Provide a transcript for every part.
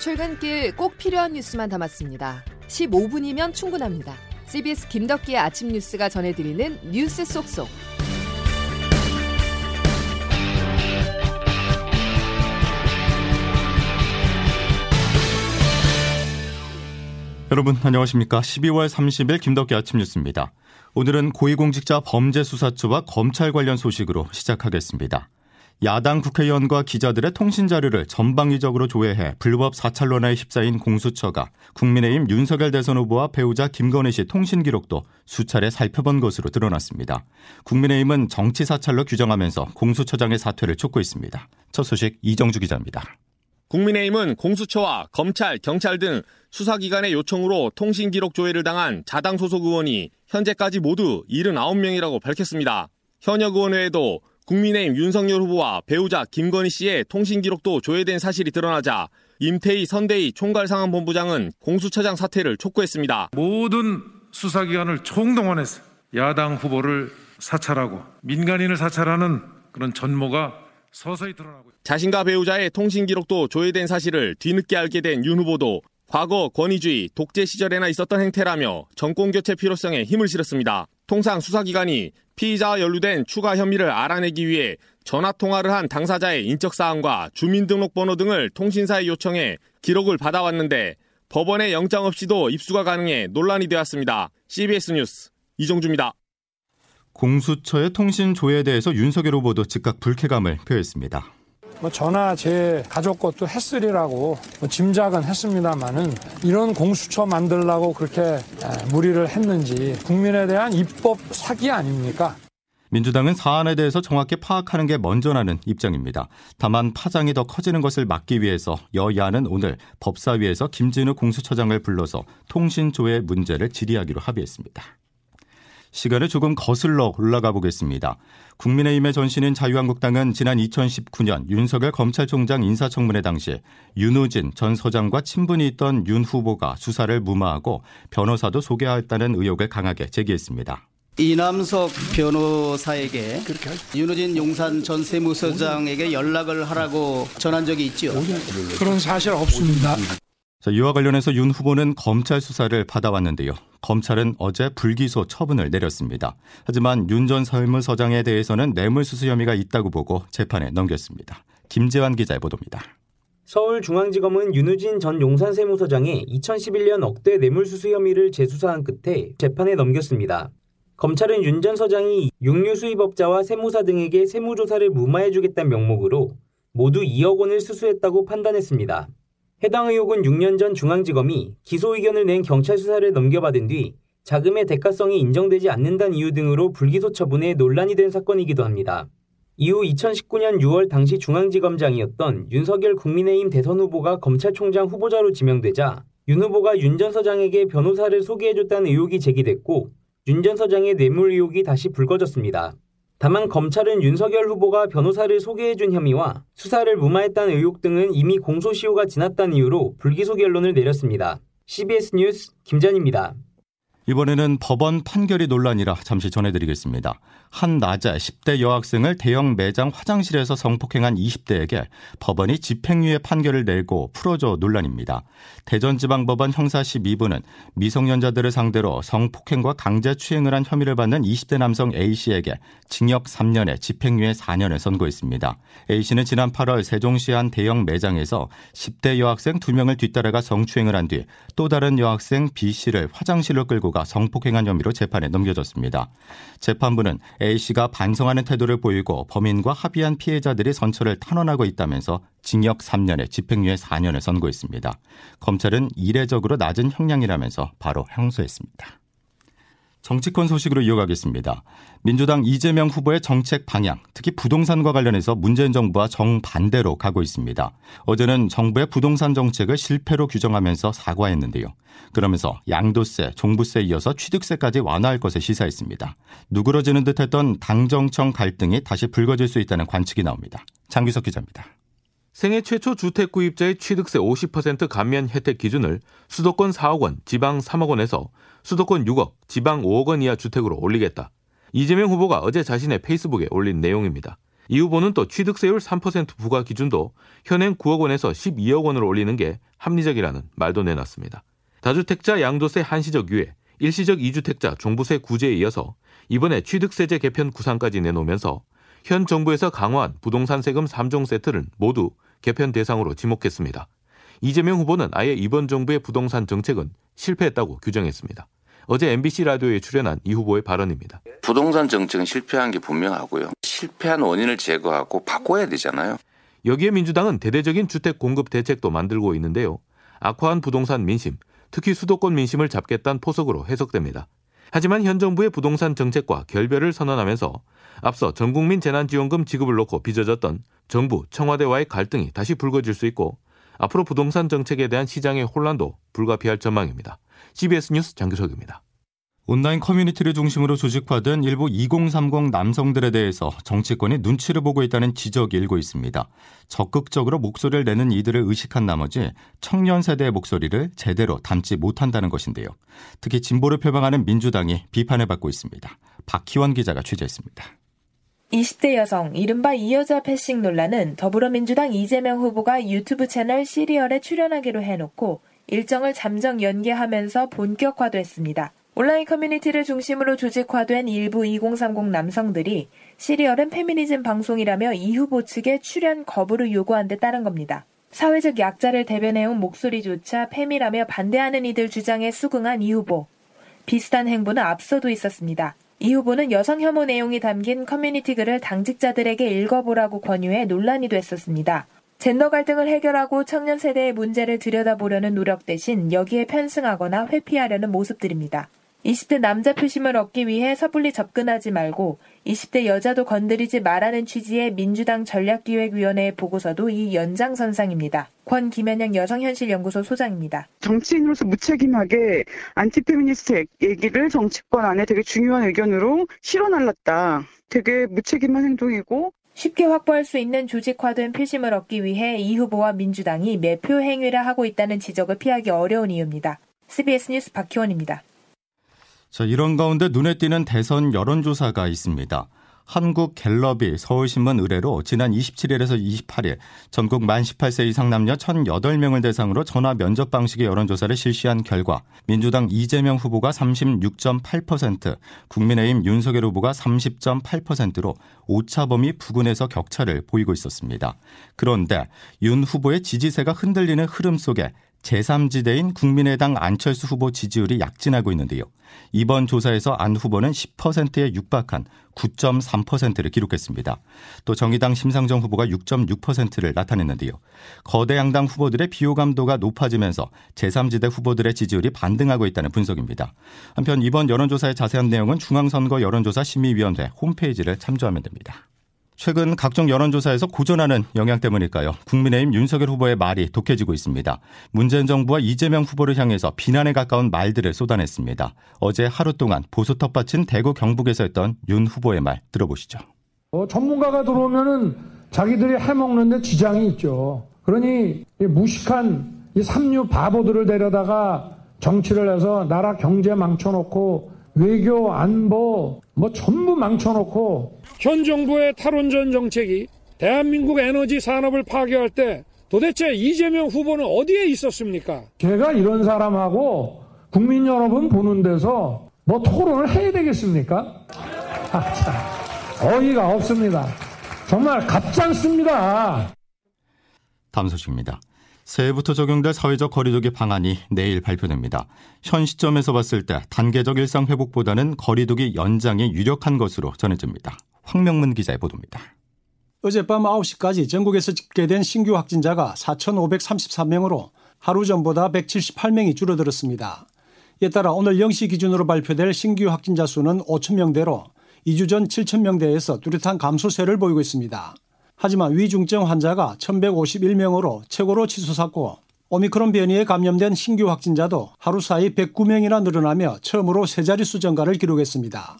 출근길 꼭 필요한 뉴스만 담았습니다. 15분이면 충분합니다. CBS 김덕기의 아침 뉴스가 전해드리는 뉴스 속속. 여러분 안녕하십니까? 12월 30일 김덕기 아침 뉴스입니다. 오늘은 고위공직자 범죄수사처와 검찰 관련 소식으로 시작하겠습니다. 야당 국회의원과 기자들의 통신 자료를 전방위적으로 조회해 불법 사찰 논란에 휩싸인 공수처가 국민의힘 윤석열 대선 후보와 배우자 김건희 씨 통신 기록도 수차례 살펴본 것으로 드러났습니다. 국민의힘은 정치 사찰로 규정하면서 공수처장의 사퇴를 촉구했습니다. 첫 소식 이정주 기자입니다. 국민의힘은 공수처와 검찰, 경찰 등 수사기관의 요청으로 통신 기록 조회를 당한 자당 소속 의원이 현재까지 모두 79명이라고 밝혔습니다. 현역 의원 외에도 국민의힘 윤석열 후보와 배우자 김건희 씨의 통신 기록도 조회된 사실이 드러나자 임태희 선대위 총괄상황본부장은 공수처장 사퇴를 촉구했습니다. 모든 수사기관을 총동원해서 야당 후보를 사찰하고 민간인을 사찰하는 그런 전모가 서서히 드러나고 있습니다. 자신과 배우자의 통신 기록도 조회된 사실을 뒤늦게 알게 된 윤 후보도 과거 권위주의, 독재 시절에나 있었던 행태라며 정권 교체 필요성에 힘을 실었습니다. 통상 수사기관이 피의자와 연루된 추가 혐의를 알아내기 위해 전화 통화를 한 당사자의 인적 사항과 주민등록번호 등을 통신사에 요청해 기록을 받아왔는데 법원의 영장 없이도 입수가 가능해 논란이 되었습니다. CBS 뉴스 이종주입니다. 공수처의 통신 조회에 대해서 윤석열 후보도 즉각 불쾌감을 표했습니다. 뭐 저나 제 가족 것도 했으리라고 뭐 짐작은 했습니다만은 이런 공수처 만들라고 그렇게 무리를 했는지 국민에 대한 입법 사기 아닙니까? 민주당은 사안에 대해서 정확히 파악하는 게 먼저라는 입장입니다. 다만 파장이 더 커지는 것을 막기 위해서 여야는 오늘 법사위에서 김진우 공수처장을 불러서 통신조회 문제를 질의하기로 합의했습니다. 시간을 조금 거슬러 올라가 보겠습니다. 국민의힘의 전신인 자유한국당은 지난 2019년 윤석열 검찰총장 인사청문회 당시 윤우진 전 서장과 친분이 있던 윤 후보가 수사를 무마하고 변호사도 소개했다는 의혹을 강하게 제기했습니다. 이남석 변호사에게 윤우진 용산 전 세무서장에게 연락을 하라고 전한 적이 있죠. 그런 사실 없습니다. 자, 이와 관련해서 윤 후보는 검찰 수사를 받아왔는데요. 검찰은 어제 불기소 처분을 내렸습니다. 하지만 윤 전 사무서장에 대해서는 뇌물수수 혐의가 있다고 보고 재판에 넘겼습니다. 김재환 기자의 보도입니다. 서울중앙지검은 윤우진 전 용산세무서장의 2011년 억대 뇌물수수 혐의를 재수사한 끝에 재판에 넘겼습니다. 검찰은 윤 전 서장이 육류 수입업자와 세무사 등에게 세무조사를 무마해주겠다는 명목으로 모두 2억 원을 수수했다고 판단했습니다. 해당 의혹은 6년 전 중앙지검이 기소 의견을 낸 경찰 수사를 넘겨받은 뒤 자금의 대가성이 인정되지 않는다는 이유 등으로 불기소 처분에 논란이 된 사건이기도 합니다. 이후 2019년 6월 당시 중앙지검장이었던 윤석열 국민의힘 대선 후보가 검찰총장 후보자로 지명되자 윤 후보가 윤 전 서장에게 변호사를 소개해줬다는 의혹이 제기됐고 윤 전 서장의 뇌물 의혹이 다시 불거졌습니다. 다만 검찰은 윤석열 후보가 변호사를 소개해준 혐의와 수사를 무마했다는 의혹 등은 이미 공소시효가 지났다는 이유로 불기소 결론을 내렸습니다. CBS 뉴스 김전입니다. 이번에는 법원 판결이 논란이라 잠시 전해드리겠습니다. 한 낮에 10대 여학생을 대형 매장 화장실에서 성폭행한 20대에게 법원이 집행유예 판결을 내고 풀어줘 논란입니다. 대전지방법원 형사 12부는 미성년자들을 상대로 성폭행과 강제추행을 한 혐의를 받는 20대 남성 A씨에게 징역 3년에 집행유예 4년을 선고했습니다. A씨는 지난 8월 세종시 한 대형 매장에서 10대 여학생 2명을 뒤따라가 성추행을 한 뒤 또 다른 여학생 B씨를 화장실로 끌고 가 성폭행한 혐의로 재판에 넘겨졌습니다. 재판부는 A씨가 반성하는 태도를 보이고 범인과 합의한 피해자들이 선처를 탄원하고 있다면서 징역 3년에 집행유예 4년을 선고했습니다. 검찰은 이례적으로 낮은 형량이라면서 바로 형소했습니다. 정치권 소식으로 이어가겠습니다. 민주당 이재명 후보의 정책 방향, 특히 부동산과 관련해서 문재인 정부와 정반대로 가고 있습니다. 어제는 정부의 부동산 정책을 실패로 규정하면서 사과했는데요. 그러면서 양도세, 종부세에 이어서 취득세까지 완화할 것을 시사했습니다. 누그러지는 듯했던 당정청 갈등이 다시 불거질 수 있다는 관측이 나옵니다. 장규석 기자입니다. 생애 최초 주택 구입자의 취득세 50% 감면 혜택 기준을 수도권 4억 원, 지방 3억 원에서 수도권 6억, 지방 5억 원 이하 주택으로 올리겠다. 이재명 후보가 어제 자신의 페이스북에 올린 내용입니다. 이 후보는 또 취득세율 3% 부과 기준도 현행 9억 원에서 12억 원으로 올리는 게 합리적이라는 말도 내놨습니다. 다주택자 양도세 한시적 유예, 일시적 이주택자 종부세 구제에 이어서 이번에 취득세제 개편 구상까지 내놓으면서 현 정부에서 강화한 부동산 세금 3종 세트를 모두 개편 대상으로 지목했습니다. 이재명 후보는 아예 이번 정부의 부동산 정책은 실패했다고 규정했습니다. 어제 MBC 라디오에 출연한 이 후보의 발언입니다. 부동산 정책은 실패한 게 분명하고요. 실패한 원인을 제거하고 바꿔야 되잖아요. 여기에 민주당은 대대적인 주택 공급 대책도 만들고 있는데요. 악화한 부동산 민심, 특히 수도권 민심을 잡겠다는 포석으로 해석됩니다. 하지만 현 정부의 부동산 정책과 결별을 선언하면서 앞서 전국민 재난지원금 지급을 놓고 빚어졌던 정부, 청와대와의 갈등이 다시 불거질 수 있고 앞으로 부동산 정책에 대한 시장의 혼란도 불가피할 전망입니다. CBS 뉴스 장규석입니다. 온라인 커뮤니티를 중심으로 조직화된 일부 2030 남성들에 대해서 정치권이 눈치를 보고 있다는 지적이 일고 있습니다. 적극적으로 목소리를 내는 이들을 의식한 나머지 청년 세대의 목소리를 제대로 담지 못한다는 것인데요. 특히 진보를 표방하는 민주당이 비판을 받고 있습니다. 박희원 기자가 취재했습니다. 20대 여성 이른바 이여자 패싱 논란은 더불어민주당 이재명 후보가 유튜브 채널 시리얼에 출연하기로 해놓고 일정을 잠정 연기하면서 본격화됐습니다. 온라인 커뮤니티를 중심으로 조직화된 일부 2030 남성들이 씨리얼은 페미니즘 방송이라며 이 후보 측에 출연 거부를 요구한 데 따른 겁니다. 사회적 약자를 대변해온 목소리조차 페미라며 반대하는 이들 주장에 수긍한 이 후보. 비슷한 행보는 앞서도 있었습니다. 이 후보는 여성 혐오 내용이 담긴 커뮤니티 글을 당직자들에게 읽어보라고 권유해 논란이 됐었습니다. 젠더 갈등을 해결하고 청년 세대의 문제를 들여다보려는 노력 대신 여기에 편승하거나 회피하려는 모습들입니다. 20대 남자 표심을 얻기 위해 섣불리 접근하지 말고 20대 여자도 건드리지 말라는 취지의 민주당 전략기획위원회의 보고서도 이 연장선상입니다. 권 김현영 여성현실연구소 소장입니다. 정치인으로서 무책임하게 안티페미니스트 얘기를 정치권 안에 되게 중요한 의견으로 실어날랐다. 되게 무책임한 행동이고 쉽게 확보할 수 있는 조직화된 표심을 얻기 위해 이 후보와 민주당이 매표 행위를 하고 있다는 지적을 피하기 어려운 이유입니다. CBS 뉴스 박희원입니다. 자, 이런 가운데 눈에 띄는 대선 여론조사가 있습니다. 한국 갤럽이 서울신문 의뢰로 지난 27일에서 28일 전국 만 18세 이상 남녀 1,008명을 대상으로 전화 면접 방식의 여론조사를 실시한 결과 민주당 이재명 후보가 36.8%, 국민의힘 윤석열 후보가 30.8%로 오차범위 부근에서 격차를 보이고 있었습니다. 그런데 윤 후보의 지지세가 흔들리는 흐름 속에 제3지대인 국민의당 안철수 후보 지지율이 약진하고 있는데요. 이번 조사에서 안 후보는 10%에 육박한 9.3%를 기록했습니다. 또 정의당 심상정 후보가 6.6%를 나타냈는데요. 거대 양당 후보들의 비호감도가 높아지면서 제3지대 후보들의 지지율이 반등하고 있다는 분석입니다. 한편 이번 여론조사의 자세한 내용은 중앙선거 여론조사 심의위원회 홈페이지를 참조하면 됩니다. 최근 각종 여론조사에서 고전하는 영향 때문일까요? 국민의힘 윤석열 후보의 말이 독해지고 있습니다. 문재인 정부와 이재명 후보를 향해서 비난에 가까운 말들을 쏟아냈습니다. 어제 하루 동안 보수 텃밭인 대구 경북에서 했던 윤 후보의 말 들어보시죠. 어, 전문가가 들어오면은 자기들이 해먹는데 지장이 있죠. 그러니 무식한 이 삼류 바보들을 데려다가 정치를 해서 나라 경제 망쳐놓고 외교 안보 뭐 전부 망쳐놓고 현 정부의 탈원전 정책이 대한민국 에너지 산업을 파괴할 때 도대체 이재명 후보는 어디에 있었습니까? 제가 이런 사람하고 국민 여러분 보는 데서 뭐 토론을 해야 되겠습니까? 아, 참. 어이가 없습니다. 정말 가짠습니다. 다음 소식입니다. 새해부터 적용될 사회적 거리두기 방안이 내일 발표됩니다. 현 시점에서 봤을 때 단계적 일상 회복보다는 거리두기 연장이 유력한 것으로 전해집니다. 황명문 기자의 보도입니다. 어젯밤 9시까지 전국에서 집계된 신규 확진자가 4,533명으로 하루 전보다 178명이 줄어들었습니다. 이에 따라 오늘 0시 기준으로 발표될 신규 확진자 수는 5,000명대로 2주 전 7,000명대에서 뚜렷한 감소세를 보이고 있습니다. 하지만 위중증 환자가 1,151명으로 최고로 치솟았고 오미크론 변이에 감염된 신규 확진자도 하루 사이 109명이나 늘어나며 처음으로 세 자릿수 증가를 기록했습니다.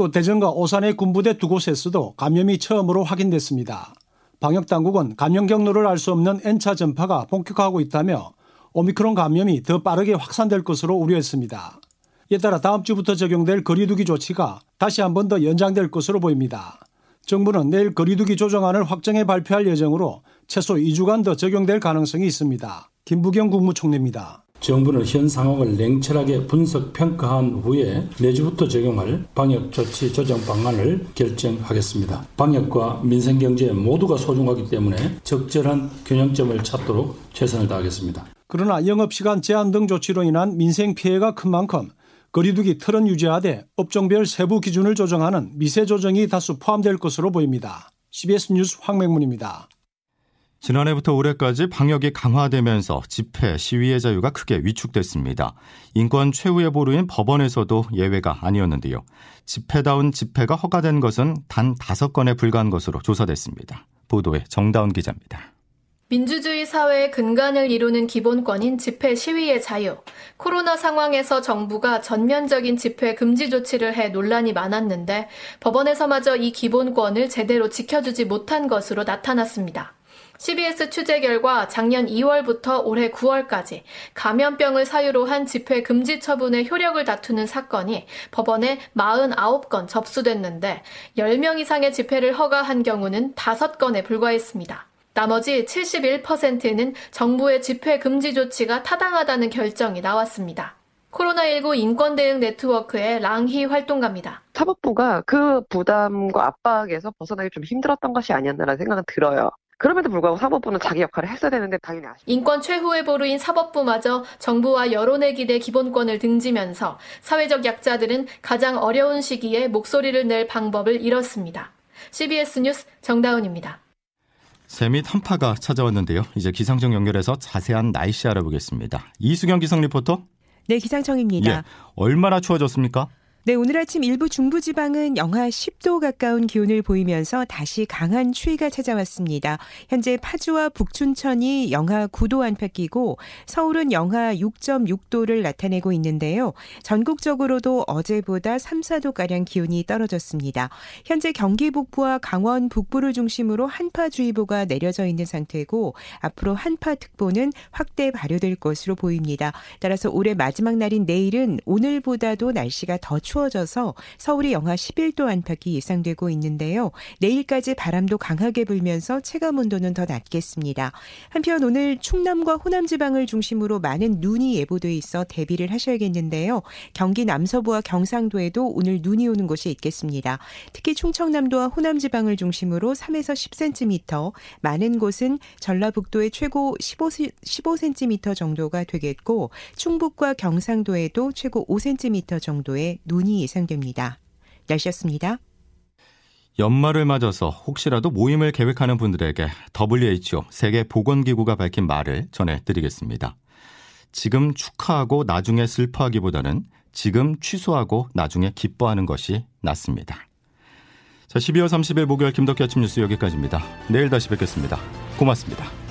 또 대전과 오산의 군부대 두 곳에서도 감염이 처음으로 확인됐습니다. 방역당국은 감염 경로를 알 수 없는 N차 전파가 본격화하고 있다며 오미크론 감염이 더 빠르게 확산될 것으로 우려했습니다. 이에 따라 다음 주부터 적용될 거리두기 조치가 다시 한 번 더 연장될 것으로 보입니다. 정부는 내일 거리두기 조정안을 확정해 발표할 예정으로 최소 2주간 더 적용될 가능성이 있습니다. 김부경 국무총리입니다. 정부는 현 상황을 냉철하게 분석 평가한 후에 내주부터 적용할 방역 조치 조정 방안을 결정하겠습니다. 방역과 민생 경제 모두가 소중하기 때문에 적절한 균형점을 찾도록 최선을 다하겠습니다. 그러나 영업시간 제한 등 조치로 인한 민생 피해가 큰 만큼 거리두기 틀은 유지하되 업종별 세부 기준을 조정하는 미세 조정이 다수 포함될 것으로 보입니다. CBS 뉴스 황맹문입니다. 지난해부터 올해까지 방역이 강화되면서 집회, 시위의 자유가 크게 위축됐습니다. 인권 최후의 보루인 법원에서도 예외가 아니었는데요. 집회다운 집회가 허가된 것은 단 다섯 건에 불과한 것으로 조사됐습니다. 보도에 정다운 기자입니다. 민주주의 사회의 근간을 이루는 기본권인 집회 시위의 자유. 코로나 상황에서 정부가 전면적인 집회 금지 조치를 해 논란이 많았는데 법원에서마저 이 기본권을 제대로 지켜주지 못한 것으로 나타났습니다. CBS 취재 결과 작년 2월부터 올해 9월까지 감염병을 사유로 한 집회 금지 처분의 효력을 다투는 사건이 법원에 49건 접수됐는데 10명 이상의 집회를 허가한 경우는 5건에 불과했습니다. 나머지 71%는 정부의 집회 금지 조치가 타당하다는 결정이 나왔습니다. 코로나19 인권대응 네트워크의 랑희 활동가입니다. 사법부가 그 부담과 압박에서 벗어나기 좀 힘들었던 것이 아니었나라는 생각은 들어요. 그럼에도 불구하고 사법부는 자기 역할을 했어야 되는데 당연히 아쉽 인권 최후의 보루인 사법부마저 정부와 여론의 기대 기본권을 등지면서 사회적 약자들은 가장 어려운 시기에 목소리를 낼 방법을 잃었습니다. CBS 뉴스 정다운입니다. 세미 한파가 찾아왔는데요. 이제 기상청 연결해서 자세한 날씨 알아보겠습니다. 이수경 기상 리포터. 네, 기상청입니다. 예, 얼마나 추워졌습니까? 네, 오늘 아침 일부 중부지방은 영하 10도 가까운 기온을 보이면서 다시 강한 추위가 찾아왔습니다. 현재 파주와 북춘천이 영하 9도 안팎이고 서울은 영하 6.6도를 나타내고 있는데요. 전국적으로도 어제보다 3, 4도가량 기온이 떨어졌습니다. 현재 경기 북부와 강원 북부를 중심으로 한파주의보가 내려져 있는 상태고 앞으로 한파특보는 확대 발효될 것으로 보입니다. 따라서 올해 마지막 날인 내일은 오늘보다도 날씨가 더 추워져서 서울이 영하 11도 안팎이 예상되고 있는데요. 내일까지 바람도 강하게 불면서 체감 온도는 더 낮겠습니다. 한편 오늘 충남과 호남 지방을 중심으로 많은 눈이 예보돼 있어 대비를 하셔야겠는데요. 경기 남서부와 경상도에도 오늘 눈이 오는 곳이 있겠습니다. 특히 충청남도와 호남 지방을 중심으로 3에서 10cm, 많은 곳은 전라북도의 최고 15, 15cm 정도가 되겠고 충북과 경상도에도 최고 5cm 정도의 눈 눈이 예상됩니다. 날씨였습니다. 연말을 맞아서 혹시라도 모임을 계획하는 분들에게 WHO 세계 보건기구가 밝힌 말을 전해드리겠습니다. 지금 축하하고 나중에 슬퍼하기보다는 지금 취소하고 나중에 기뻐하는 것이 낫습니다. 자, 12월 30일 목요일 김덕기 아침 뉴스 여기까지입니다. 내일 다시 뵙겠습니다. 고맙습니다.